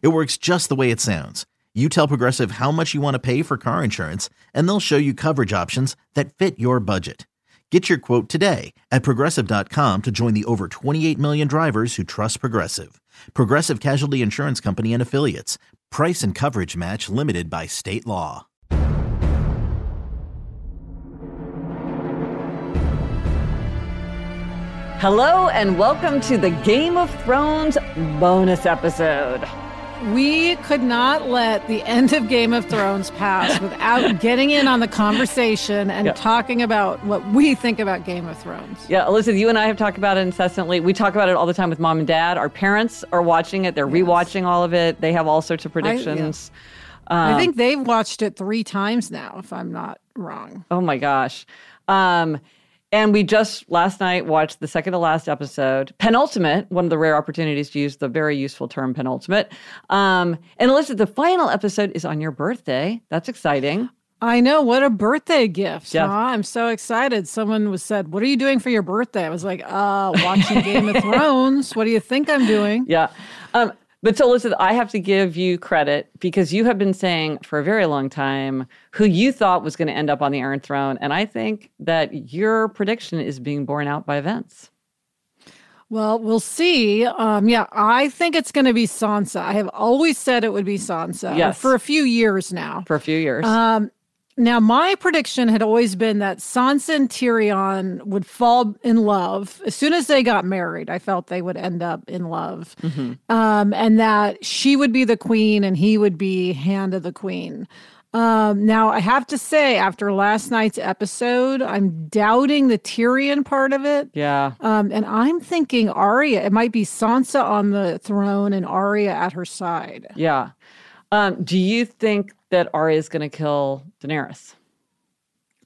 It works just the way it sounds. You tell Progressive how much you want to pay for car insurance, and they'll show you coverage options that fit your budget. Get your quote today at progressive.com to join the over 28 million drivers who trust Progressive. Progressive Casualty Insurance Company and Affiliates. Price and coverage match limited by state law. Hello, and welcome to the Game of Thrones bonus episode. We could not let the end of Game of Thrones pass without getting in on the conversation and Yeah. talking about what we think about Game of Thrones. Yeah, Elizabeth, you and I have talked about it incessantly. We talk about it all the time with mom and dad. Our parents are watching it, they're rewatching all of it. They have all sorts of predictions. I think they've watched it three times now, if I'm not wrong. Oh my gosh. Um, and we just last night watched the second to last episode, penultimate, one of the rare opportunities to use the very useful term penultimate. Um, and Elizabeth, the final episode is on your birthday. That's exciting. I know what a birthday gift. Yeah. huh? I'm so excited. Someone was said, "What are you doing for your birthday?" I was like, "Uh, watching Game of Thrones. What do you think I'm doing?" Yeah. Um, but so, Elizabeth, I have to give you credit because you have been saying for a very long time who you thought was going to end up on the Iron Throne. And I think that your prediction is being borne out by events. Well, we'll see. Um, yeah, I think it's going to be Sansa. I have always said it would be Sansa Yes. for a few years now. For a few years. Um, now, my prediction had always been that Sansa and Tyrion would fall in love as soon as they got married. I felt they would end up in love, um, and that she would be the queen and he would be hand of the queen. Um, now, I have to say, after last night's episode, I'm doubting the Tyrion part of it. yeah. Um, and I'm thinking Arya, it might be Sansa on the throne and Arya at her side. Yeah. Um, do you think that Arya is going to kill Daenerys?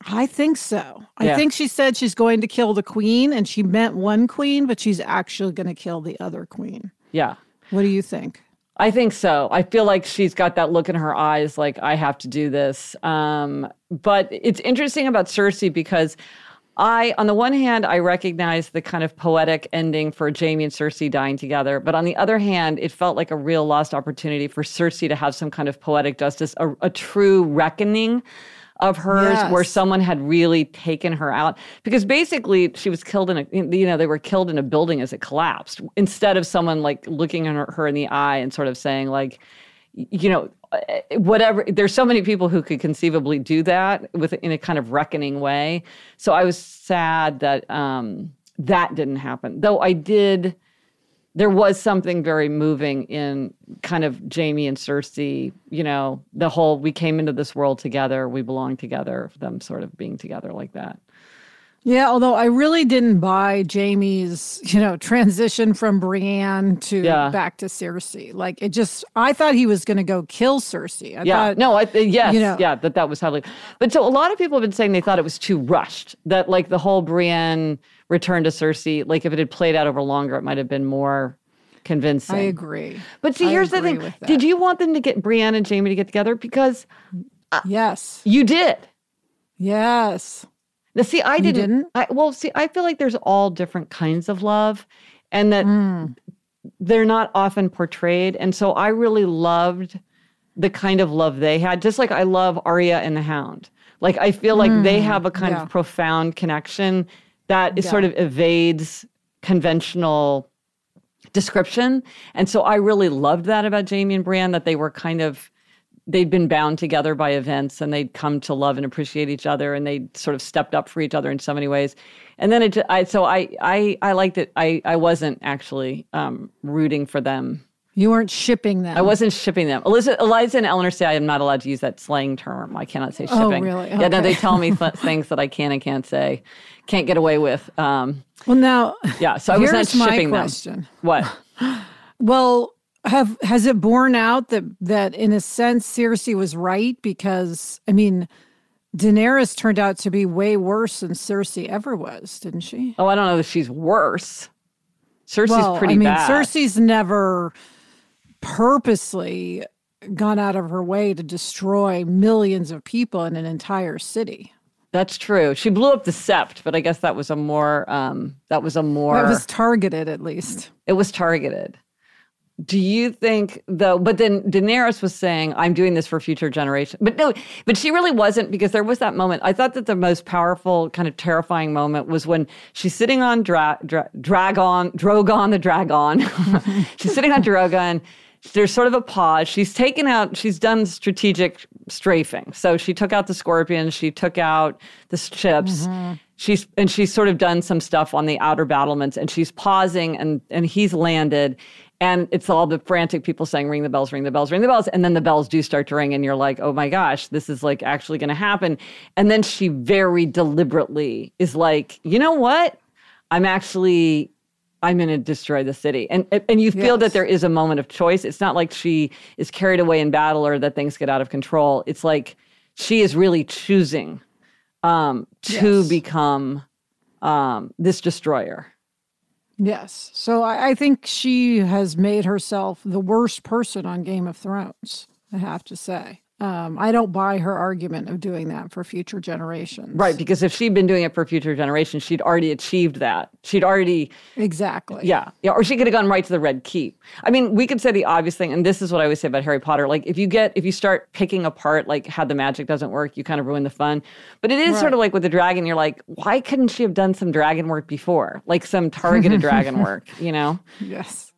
I think so. I think she said she's going to kill the queen and she meant one queen, but she's actually going to kill the other queen. Yeah. What do you think? I think so. I feel like she's got that look in her eyes, like I have to do this. Um, but it's interesting about Cersei because I, on the one hand, I recognize the kind of poetic ending for Jaime and Cersei dying together, but on the other hand, it felt like a real lost opportunity for Cersei to have some kind of poetic justice, a, a true reckoning of hers Yes. where someone had really taken her out because basically she was killed in a you know they were killed in a building as it collapsed instead of someone like looking at her, in the eye and sort of saying like you know whatever there's so many people who could conceivably do that with in a kind of reckoning way so i was sad that um that didn't happen though i did there was something very moving in kind of Jaime and Cersei, you know, the whole we came into this world together, we belong together, them sort of being together like that. Yeah, although I really didn't buy Jaime's, you know, transition from Brienne to Yeah. back to Cersei. Like it just, I thought he was going to go kill Cersei. I yeah, thought, no, I, uh, yes, you know- yeah, that that was highly. But so a lot of people have been saying they thought it was too rushed. That like the whole Brienne return to Cersei, like if it had played out over longer, it might have been more convincing. I agree. But see, I here's the thing. Did you want them to get Brienne and Jaime to get together? Because Yes. you did. Yes. Now, see, I didn't. didn't? I, well, see, I feel like there's all different kinds of love, and that Mm. they're not often portrayed. And so I really loved the kind of love they had, just like I love Arya and the Hound. Like I feel like they have a kind Mm, yeah. of profound connection that is Yeah. sort of evades conventional description. And so I really loved that about Jaime and Brienne, that they were kind of they'd been bound together by events and they'd come to love and appreciate each other and they'd sort of stepped up for each other in so many ways. And then it, I, so I, I, I liked it. I, I wasn't actually um, rooting for them. You weren't shipping them. I wasn't shipping them. Eliza, Eliza and Eleanor say I am not allowed to use that slang term. I cannot say shipping. Oh, shipping. really? Yeah, no, they tell me th- things that I can and can't say, can't get away with. Um, Well, now, yeah, so I was not here's my shipping them. question. What? Well, have has it borne out that that in a sense Cersei was right because I mean, Daenerys turned out to be way worse than Cersei ever was, didn't she? Oh, I don't know if she's worse. Cersei's well, pretty I mean, bad. Cersei's never purposely gone out of her way to destroy millions of people in an entire city. That's true. She blew up the sept, but I guess that was a more um that was a more That was targeted, at least. it was targeted. Do you think though? But then Daenerys was saying, "I'm doing this for future generations." But no, but she really wasn't because there was that moment. I thought that the most powerful, kind of terrifying moment was when she's sitting on dra- dra- Dragon, Drogon the Dragon. she's sitting on Drogon. There's sort of a pause. She's taken out. She's done strategic strafing. So she took out the scorpions. She took out the ships mm-hmm. she's and she's sort of done some stuff on the outer battlements and she's pausing and and he's landed and it's all the frantic people saying ring the bells ring the bells ring the bells and then the bells do start to ring and you're like oh my gosh this is like actually going to happen and then she very deliberately is like you know what i'm actually I'm going to destroy the city. And and you feel that there is a moment of choice. It's not like she is carried away in battle or that things get out of control. It's like she is really choosing um, to Yes. become um, this destroyer. Yes. So I, I think she has made herself the worst person on Game of Thrones, I have to say. Um, I don't buy her argument of doing that for future generations. Right, because if she'd been doing it for future generations, she'd already achieved that. She'd already, Exactly. yeah, yeah, or she could have gone right to the Red Keep. I mean, we could say the obvious thing, and this is what I always say about Harry Potter. Like, if you get, if you start picking apart like how the magic doesn't work, you kind of ruin the fun. But it is sort of like with the dragon. You're like, why couldn't she have done some dragon work before, like some targeted dragon work? You know? Yes.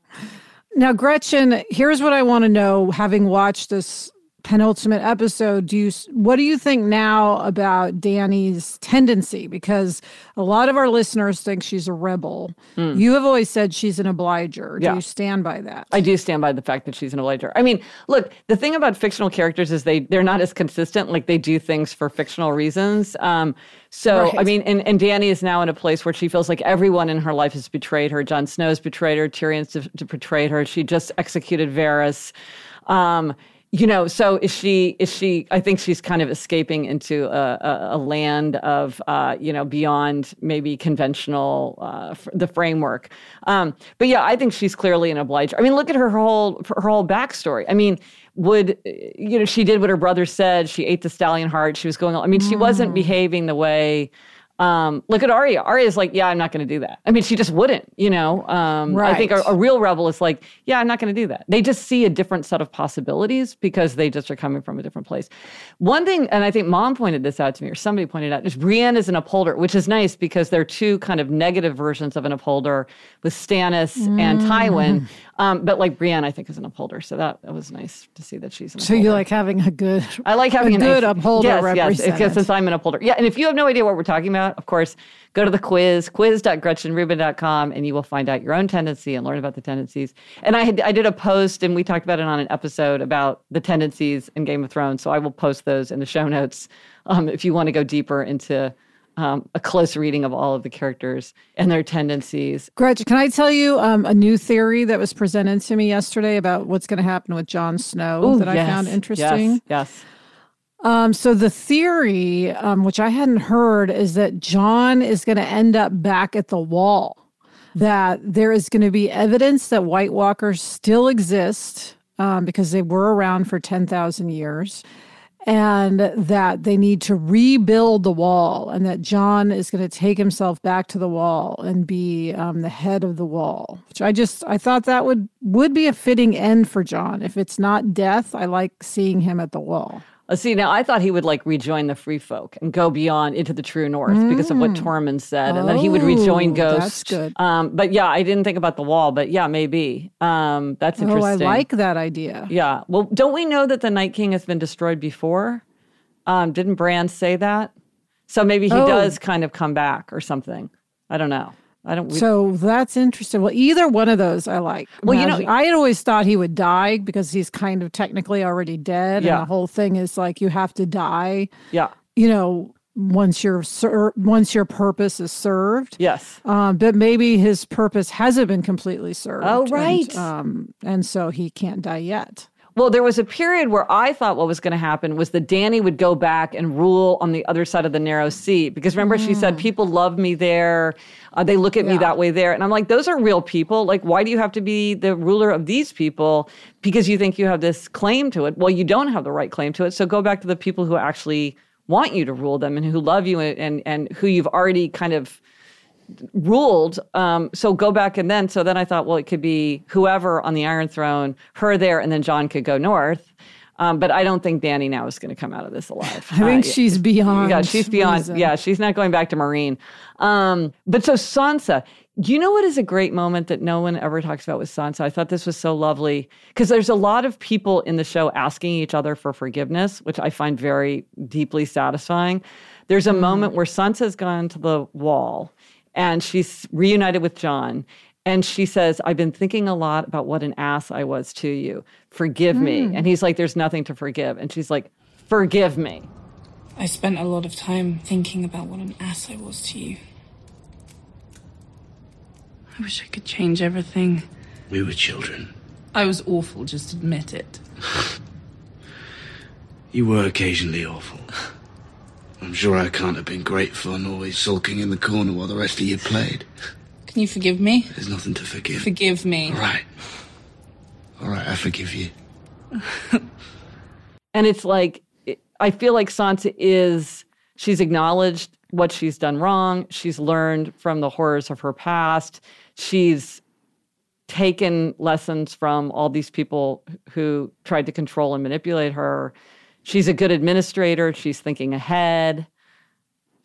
Now, Gretchen, here's what I want to know having watched this penultimate episode do you what do you think now about Dany's tendency because a lot of our listeners think she's a rebel you have always said she's an obliger do Yeah. you stand by that I do stand by the fact that she's an obliger. I mean, look, the thing about fictional characters is they they're not as consistent. Like they do things for fictional reasons. Um, so I mean, and, and Dany is now in a place where she feels like everyone in her life has betrayed her. Jon Snow's betrayed her. Tyrion's de- de- betrayed her. She just executed Varys. Um, you know, so is she? Is she? I think she's kind of escaping into a, a, a land of, uh, you know, beyond maybe conventional uh, f- the framework. Um, but yeah, I think she's clearly an obliger. I mean, look at her whole her whole backstory. I mean, would you know? She did what her brother said. She ate the stallion heart. She was going. I mean, she wasn't behaving the way. Um, look at Arya. Arya's like, yeah, I'm not going to do that. I mean, she just wouldn't, you know. Um, right. I think a, a real rebel is like, yeah, I'm not going to do that. They just see a different set of possibilities because they just are coming from a different place. One thing, and I think mom pointed this out to me, or somebody pointed out, is Brienne is an upholder, which is nice because they're two kind of negative versions of an upholder with Stannis and Mm. Tywin. Um, but like Brienne, I think is an upholder, so that, that was nice to see that she's an so upholder. you like having a good I like having a good nice, upholder yes, Yes, since I'm an upholder. Yeah, and if you have no idea what we're talking about, of course, go to the quiz, quiz.gretchenrubin.com, and you will find out your own tendency and learn about the tendencies. And I had, I did a post, and we talked about it on an episode about the tendencies in Game of Thrones. So I will post those in the show notes um, if you want to go deeper into um, a close reading of all of the characters and their tendencies. Gretchen, can I tell you um, a new theory that was presented to me yesterday about what's going to happen with Jon Snow Ooh, that I found interesting? Yes. yes. Um, so the theory, um, which I hadn't heard, is that Jon is going to end up back at the wall. That there is going to be evidence that White Walkers still exist um, because they were around for ten thousand years, and that they need to rebuild the wall, and that Jon is going to take himself back to the wall and be um, the head of the wall. Which I just I thought that would would be a fitting end for Jon. If it's not death, I like seeing him at the wall. Uh, see, now I thought he would like rejoin the free folk and go beyond into the true north mm. because of what mm. Tormund said, and then he would rejoin Ghost. That's good. Um, but yeah, I didn't think about the wall, but yeah, maybe. Um, that's interesting. Oh, I like that idea. Yeah. Well, don't we know that the Night King has been destroyed before? Um, didn't Bran say that? So maybe he oh. does kind of come back or something. I don't know. I don't. We, so that's interesting. Well, either one of those I like. Well, Imagine, you know, I had always thought he would die because he's kind of technically already dead. Yeah. And the whole thing is like you have to die. Yeah. You know, once your ser- once your purpose is served. Yes. Um, but maybe his purpose hasn't been completely served. Oh, right. And, um, and so he can't die yet. Well, there was a period where I thought what was going to happen was that Dany would go back and rule on the other side of the narrow sea. Because remember, mm. she said, mm. people love me there. Uh, they look at yeah. me that way there. And I'm like, those are real people. Like, why do you have to be the ruler of these people because you think you have this claim to it? Well, you don't have the right claim to it. So go back to the people who actually want you to rule them and who love you and, and, and who you've already kind of ruled. Um, so go back and then. So then I thought, well, it could be whoever on the Iron Throne, her there, and then Jon could go north. Um, but I don't think Dany now is going to come out of this alive. I think uh, she's beyond. Yeah, she's beyond. Reason. Yeah, she's not going back to Meereen. Um, but so Sansa, you know what is a great moment that no one ever talks about with Sansa? I thought this was so lovely because there's a lot of people in the show asking each other for forgiveness, which I find very deeply satisfying. There's a mm. moment where Sansa's gone to the wall and she's reunited with Jon. And she says, I've been thinking a lot about what an ass I was to you. Forgive mm. me. Hmm. And he's like, There's nothing to forgive. And she's like, Forgive me. I spent a lot of time thinking about what an ass I was to you. I wish I could change everything. We were children. I was awful, just admit it. you were occasionally awful. I'm sure I can't have been great fun always sulking in the corner while the rest of you played. Can you forgive me? There's nothing to forgive. Forgive me. All right. All right, I forgive you. and it's like, I feel like Sansa is, she's acknowledged what she's done wrong. She's learned from the horrors of her past. She's taken lessons from all these people who tried to control and manipulate her. She's a good administrator. She's thinking ahead.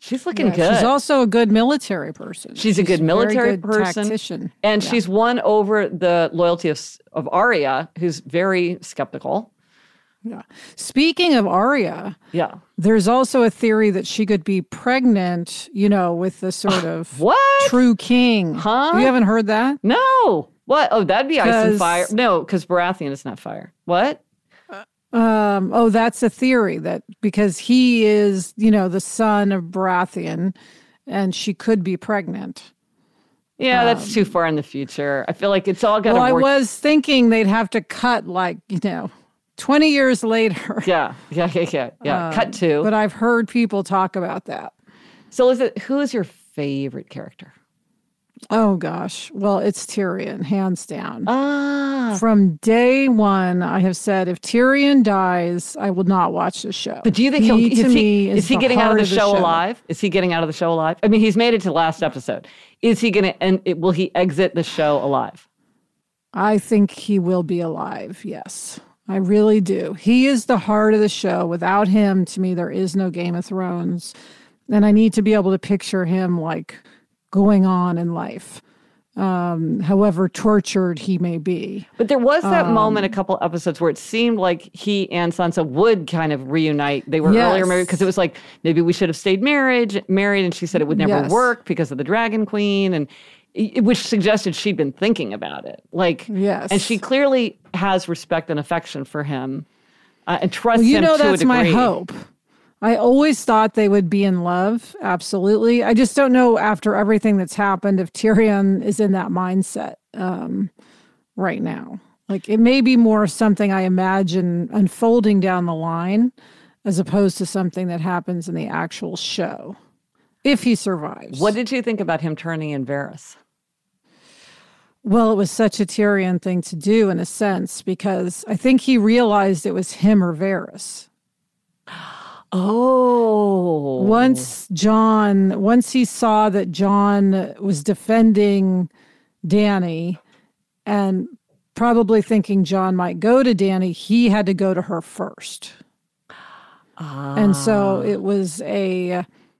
She's looking yeah, good. She's also a good military person. She's, she's a good military good person. Tactician. And yeah. she's won over the loyalty of, of Arya, who's very skeptical. Yeah. Speaking of Arya, yeah, there's also a theory that she could be pregnant, you know, with the sort of what true king. Huh? You haven't heard that? No. What? Oh, that'd be ice and fire. No, because Baratheon is not fire. What? Um, oh, that's a theory that because he is, you know, the son of Baratheon and she could be pregnant. Yeah, um, that's too far in the future. I feel like it's all to well. I was thinking they'd have to cut like, you know, 20 years later. Yeah, yeah, yeah, yeah. yeah. Um, cut to. But I've heard people talk about that. So is it who is your favorite character? Oh gosh. Well, it's Tyrion, hands down. Ah. From day one, I have said if Tyrion dies, I will not watch the show. But do you think he, to is he, is, is he getting out of the, show, show, alive? Is he getting out of the show alive? I mean, he's made it to the last episode. Is he going to and will he exit the show alive? I think he will be alive. Yes. I really do. He is the heart of the show. Without him, to me, there is no Game of Thrones. And I need to be able to picture him like going on in life, um, however tortured he may be. But there was that um, moment a couple episodes where it seemed like he and Sansa would kind of reunite. They were yes. earlier married because it was like maybe we should have stayed married, married, and she said it would never yes. work because of the Dragon Queen, and which suggested she'd been thinking about it. Like, yes, and she clearly has respect and affection for him. Uh, and trust well, you know that's my hope I always thought they would be in love. Absolutely. I just don't know after everything that's happened if Tyrion is in that mindset um, right now. Like it may be more something I imagine unfolding down the line as opposed to something that happens in the actual show if he survives. What did you think about him turning in Varys? Well, it was such a Tyrion thing to do in a sense because I think he realized it was him or Varys Oh. Once Jon, once he saw that Jon was defending Dany and probably thinking Jon might go to Dany, he had to go to her first. Ah. And so Ah. it was a,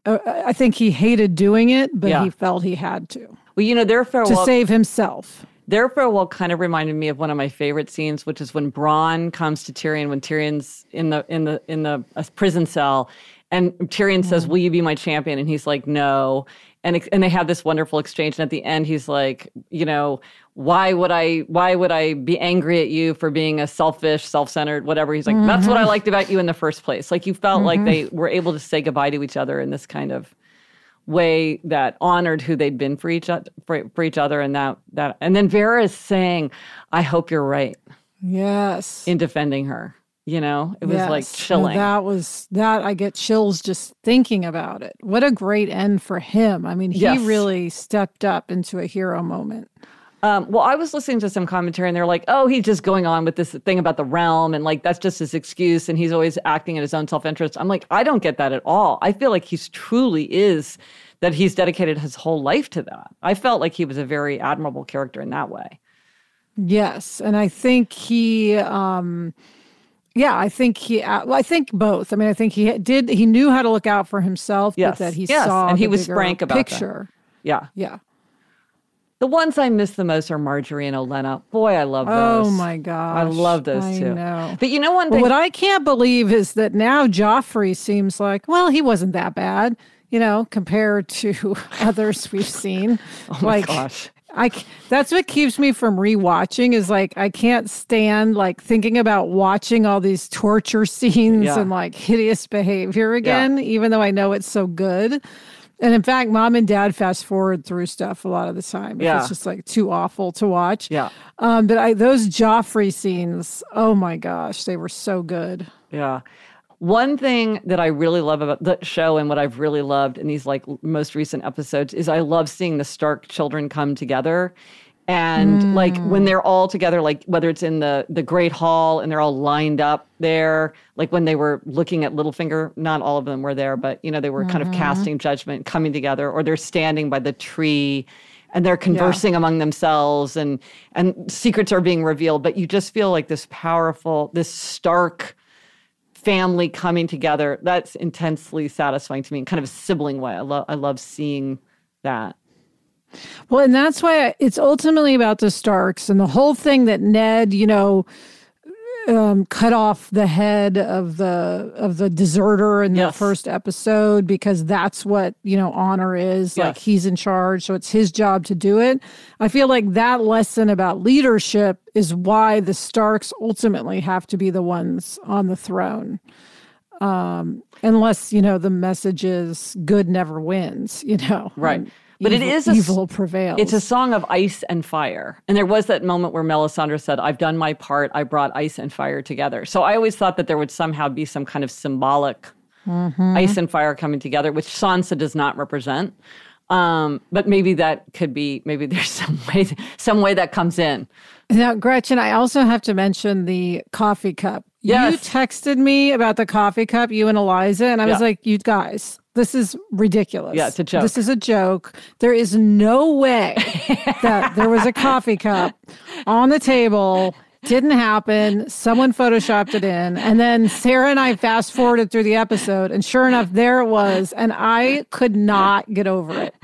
uh, I think he hated doing it, but Yeah. he felt he had to Well, you know, their to save himself. Their farewell kind of reminded me of one of my favorite scenes, which is when Bronn comes to Tyrion when Tyrion's in the in the in the uh, prison cell, and Tyrion says, mm-hmm. "Will you be my champion?" And he's like, "No." And and they have this wonderful exchange. And at the end, he's like, "You know, why would I why would I be angry at you for being a selfish, self centered, whatever?" He's like, "That's what I mm-hmm. liked about you in the first place. Like you felt like mm-hmm. they were able to say goodbye to each other in this kind of." Way that honored who they'd been for each other for, for each other and that that and then Vera is saying I hope you're right Yes. in defending her you know it was like Yes. No, chilling that was that I get chills just thinking about it. What a great end for him. I mean, he Yes. really stepped up into a hero moment. Um, well I was listening to some commentary and they're like oh he's just going on with this thing about the realm and like that's just his excuse and he's always acting in his own self-interest I'm like I don't get that at all I feel like he's truly is that he's dedicated his whole life to that I felt like he was a very admirable character in that way Yes, and I think he um yeah, I think he uh, well, I think both. I mean, I think he did he knew how to look out for himself, Yes. but that he Yes, saw and he was frank about that. picture. yeah Yeah. The ones I miss the most are Margaery and Olenna. Boy, I love oh, those. Oh my gosh. I love those I too. know. But you know one thing? what I can't believe is that now Joffrey seems like, well, he wasn't that bad, you know, compared to others we've seen. oh my like, gosh. I that's what keeps me from rewatching is like I can't stand like thinking about watching all these torture scenes Yeah. and like hideous behavior again, even though I know it's so good. And in fact, mom and dad fast forward through stuff a lot of the time. Yeah. It's just like too awful to watch. Yeah. Um, but I those Joffrey scenes, oh my gosh, they were so good. Yeah. One thing that I really love about the show and what I've really loved in these like most recent episodes is I love seeing the Stark children come together. And like when hmm. they're all together, like whether it's in the the Great Hall and they're all lined up there, like when they were looking at Littlefinger, not all of them were there, but you know, they were kind of mm-hmm. casting judgment, coming together, or they're standing by the tree and they're conversing among themselves and and secrets are being revealed. But you just feel like this powerful, this stark family coming together. That's intensely satisfying to me in kind of a sibling way. I love i love seeing that Well, and that's why it's ultimately about the Starks and the whole thing that Ned, you know, um, cut off the head of the of the deserter in the first episode because that's what you know honor is. Like he's in charge, so it's his job to do it. I feel like that lesson about leadership is why the Starks ultimately have to be the ones on the throne. Um, unless you know the message is good never wins, you know, Right. and But evil- is a evil prevails. it's a song of ice and fire. And there was that moment where melisandre said i've done my part. I brought ice and fire together. So i always thought that there would somehow be some kind of symbolic ice and fire coming together which sansa does not represent. Um, but maybe that could be maybe there's some way some way that comes in. Now, Gretchen, I also have to mention the coffee cup. Yes. You texted me about the coffee cup, you and Eliza, and I was like, you guys, this is ridiculous. Yeah, it's a joke. This is a joke. There is no way that there was a coffee cup on the table. Didn't happen. Someone photoshopped it in. And then Sarah and I fast forwarded through the episode, and sure enough, there it was. And I could not get over it.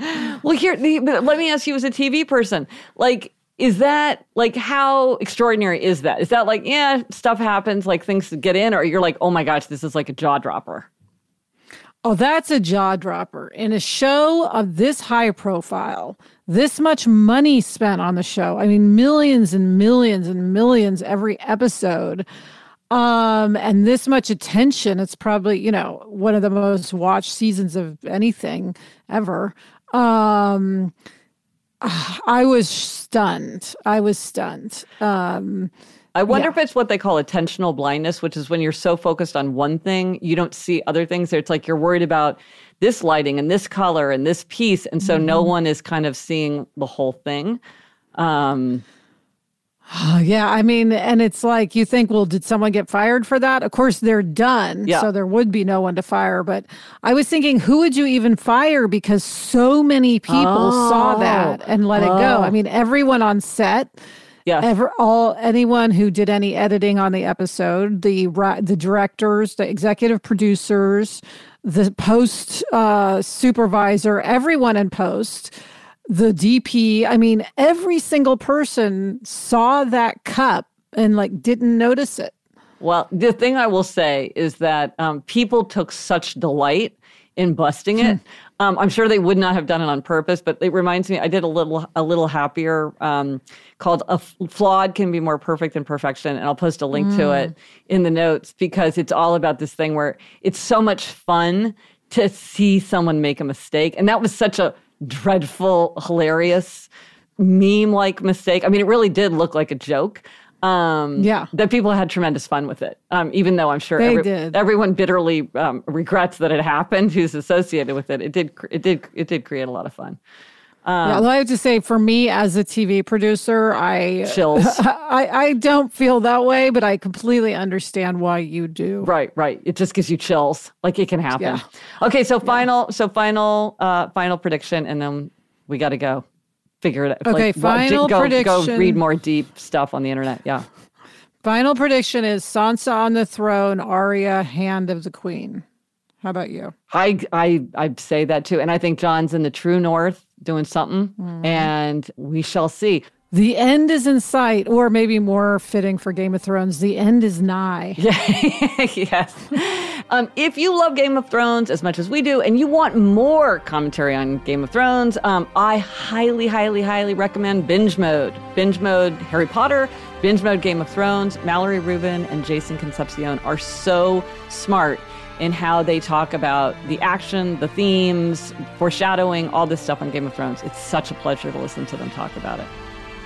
Well, here, the, let me ask you as a TV person, like, is that like how extraordinary is that? Is that like, yeah, stuff happens, like things get in, or you're like, oh my gosh, this is like a jaw dropper? Oh, that's a jaw dropper. In a show of this high profile, this much money spent on the show. I mean, millions and millions and millions every episode. Um, and this much attention. It's probably, you know, one of the most watched seasons of anything ever. Um, I was stunned. I was stunned. Um, I wonder Yeah. if it's what they call attentional blindness, which is when you're so focused on one thing, you don't see other things. It's like you're worried about this lighting and this color and this piece. And so no one is kind of seeing the whole thing. Um, Oh, yeah, I mean, and it's like you think, well, did someone get fired for that? Of course, they're done, Yeah. so there would be no one to fire. But I was thinking, who would you even fire? Because so many people saw that and let it go. I mean, everyone on set, Yes. ever all anyone who did any editing on the episode, the the directors, the executive producers, the post uh, supervisor, everyone in post, the DP. I mean, every single person saw that cup and like didn't notice it. Well, the thing I will say is that um, people took such delight in busting it. Um, I'm sure they would not have done it on purpose, but it reminds me. I did a little a little happier um, called "A F- Flawed Can Be More Perfect Than Perfection," and I'll post a link to it in the notes because it's all about this thing where it's so much fun to see someone make a mistake, and that was such a dreadful, hilarious meme like mistake. I mean, it really did look like a joke. Um, Yeah. that people had tremendous fun with it. Um, even though I'm sure They did. everyone bitterly um, regrets that it happened, who's associated with it. It did. It did. It did create a lot of fun. yeah, although I have to say, for me as a TV producer, I Chills. I, I don't feel that way, but I completely understand why you do. right. Right. It just gives you chills. Like it can happen. Yeah. Okay. So final. So final. Uh, final prediction, and then we got to go. Figure it out. Okay, Like, final go, Go prediction. read more deep stuff on the internet. Yeah. Final prediction is Sansa on the throne, Arya, hand of the queen. How about you? I I I say that too, and I think Jon's in the true north doing something, Mm-hmm. and we shall see. The end is in sight, or maybe more fitting for Game of Thrones, the end is nigh. yes. Um, if you love Game of Thrones as much as we do, and you want more commentary on Game of Thrones, um, I highly, highly, highly recommend Binge Mode. Binge Mode Harry Potter, Binge Mode Game of Thrones. Mallory Rubin and Jason Concepcion are so smart in how they talk about the action, the themes, foreshadowing, all this stuff on Game of Thrones. It's such a pleasure to listen to them talk about it.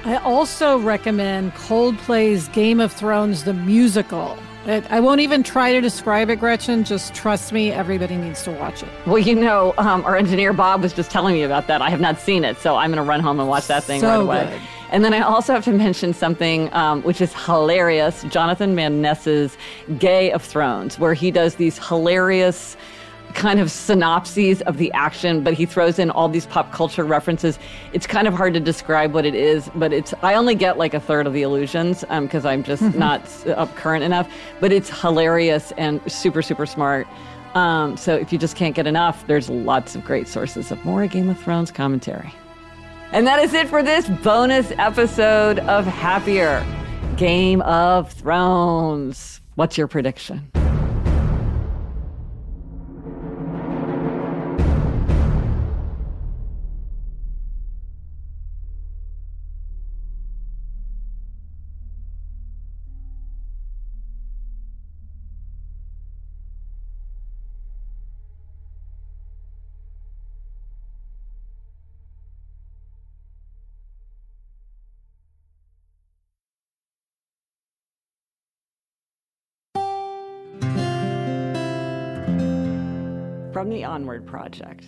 I also recommend Coldplay's Game of Thrones, the musical. I won't even try to describe it, Gretchen. Just trust me, everybody needs to watch it. Well, you know, um, our engineer Bob was just telling me about that. I have not seen it, so I'm going to run home and watch that thing So right away. good. And then I also have to mention something um, which is hilarious Jonathan Van Ness's Gay of Thrones, where he does these hilarious kind of synopses of the action, but he throws in all these pop culture references. It's kind of hard to describe what it is, but it's I only get like a third of the illusions because I'm just not up current enough. But it's hilarious and super super smart. Um, so if you just can't get enough, there's lots of great sources of more Game of Thrones commentary. And that is it for this bonus episode of Happier Game of Thrones. What's your prediction? Onward Project.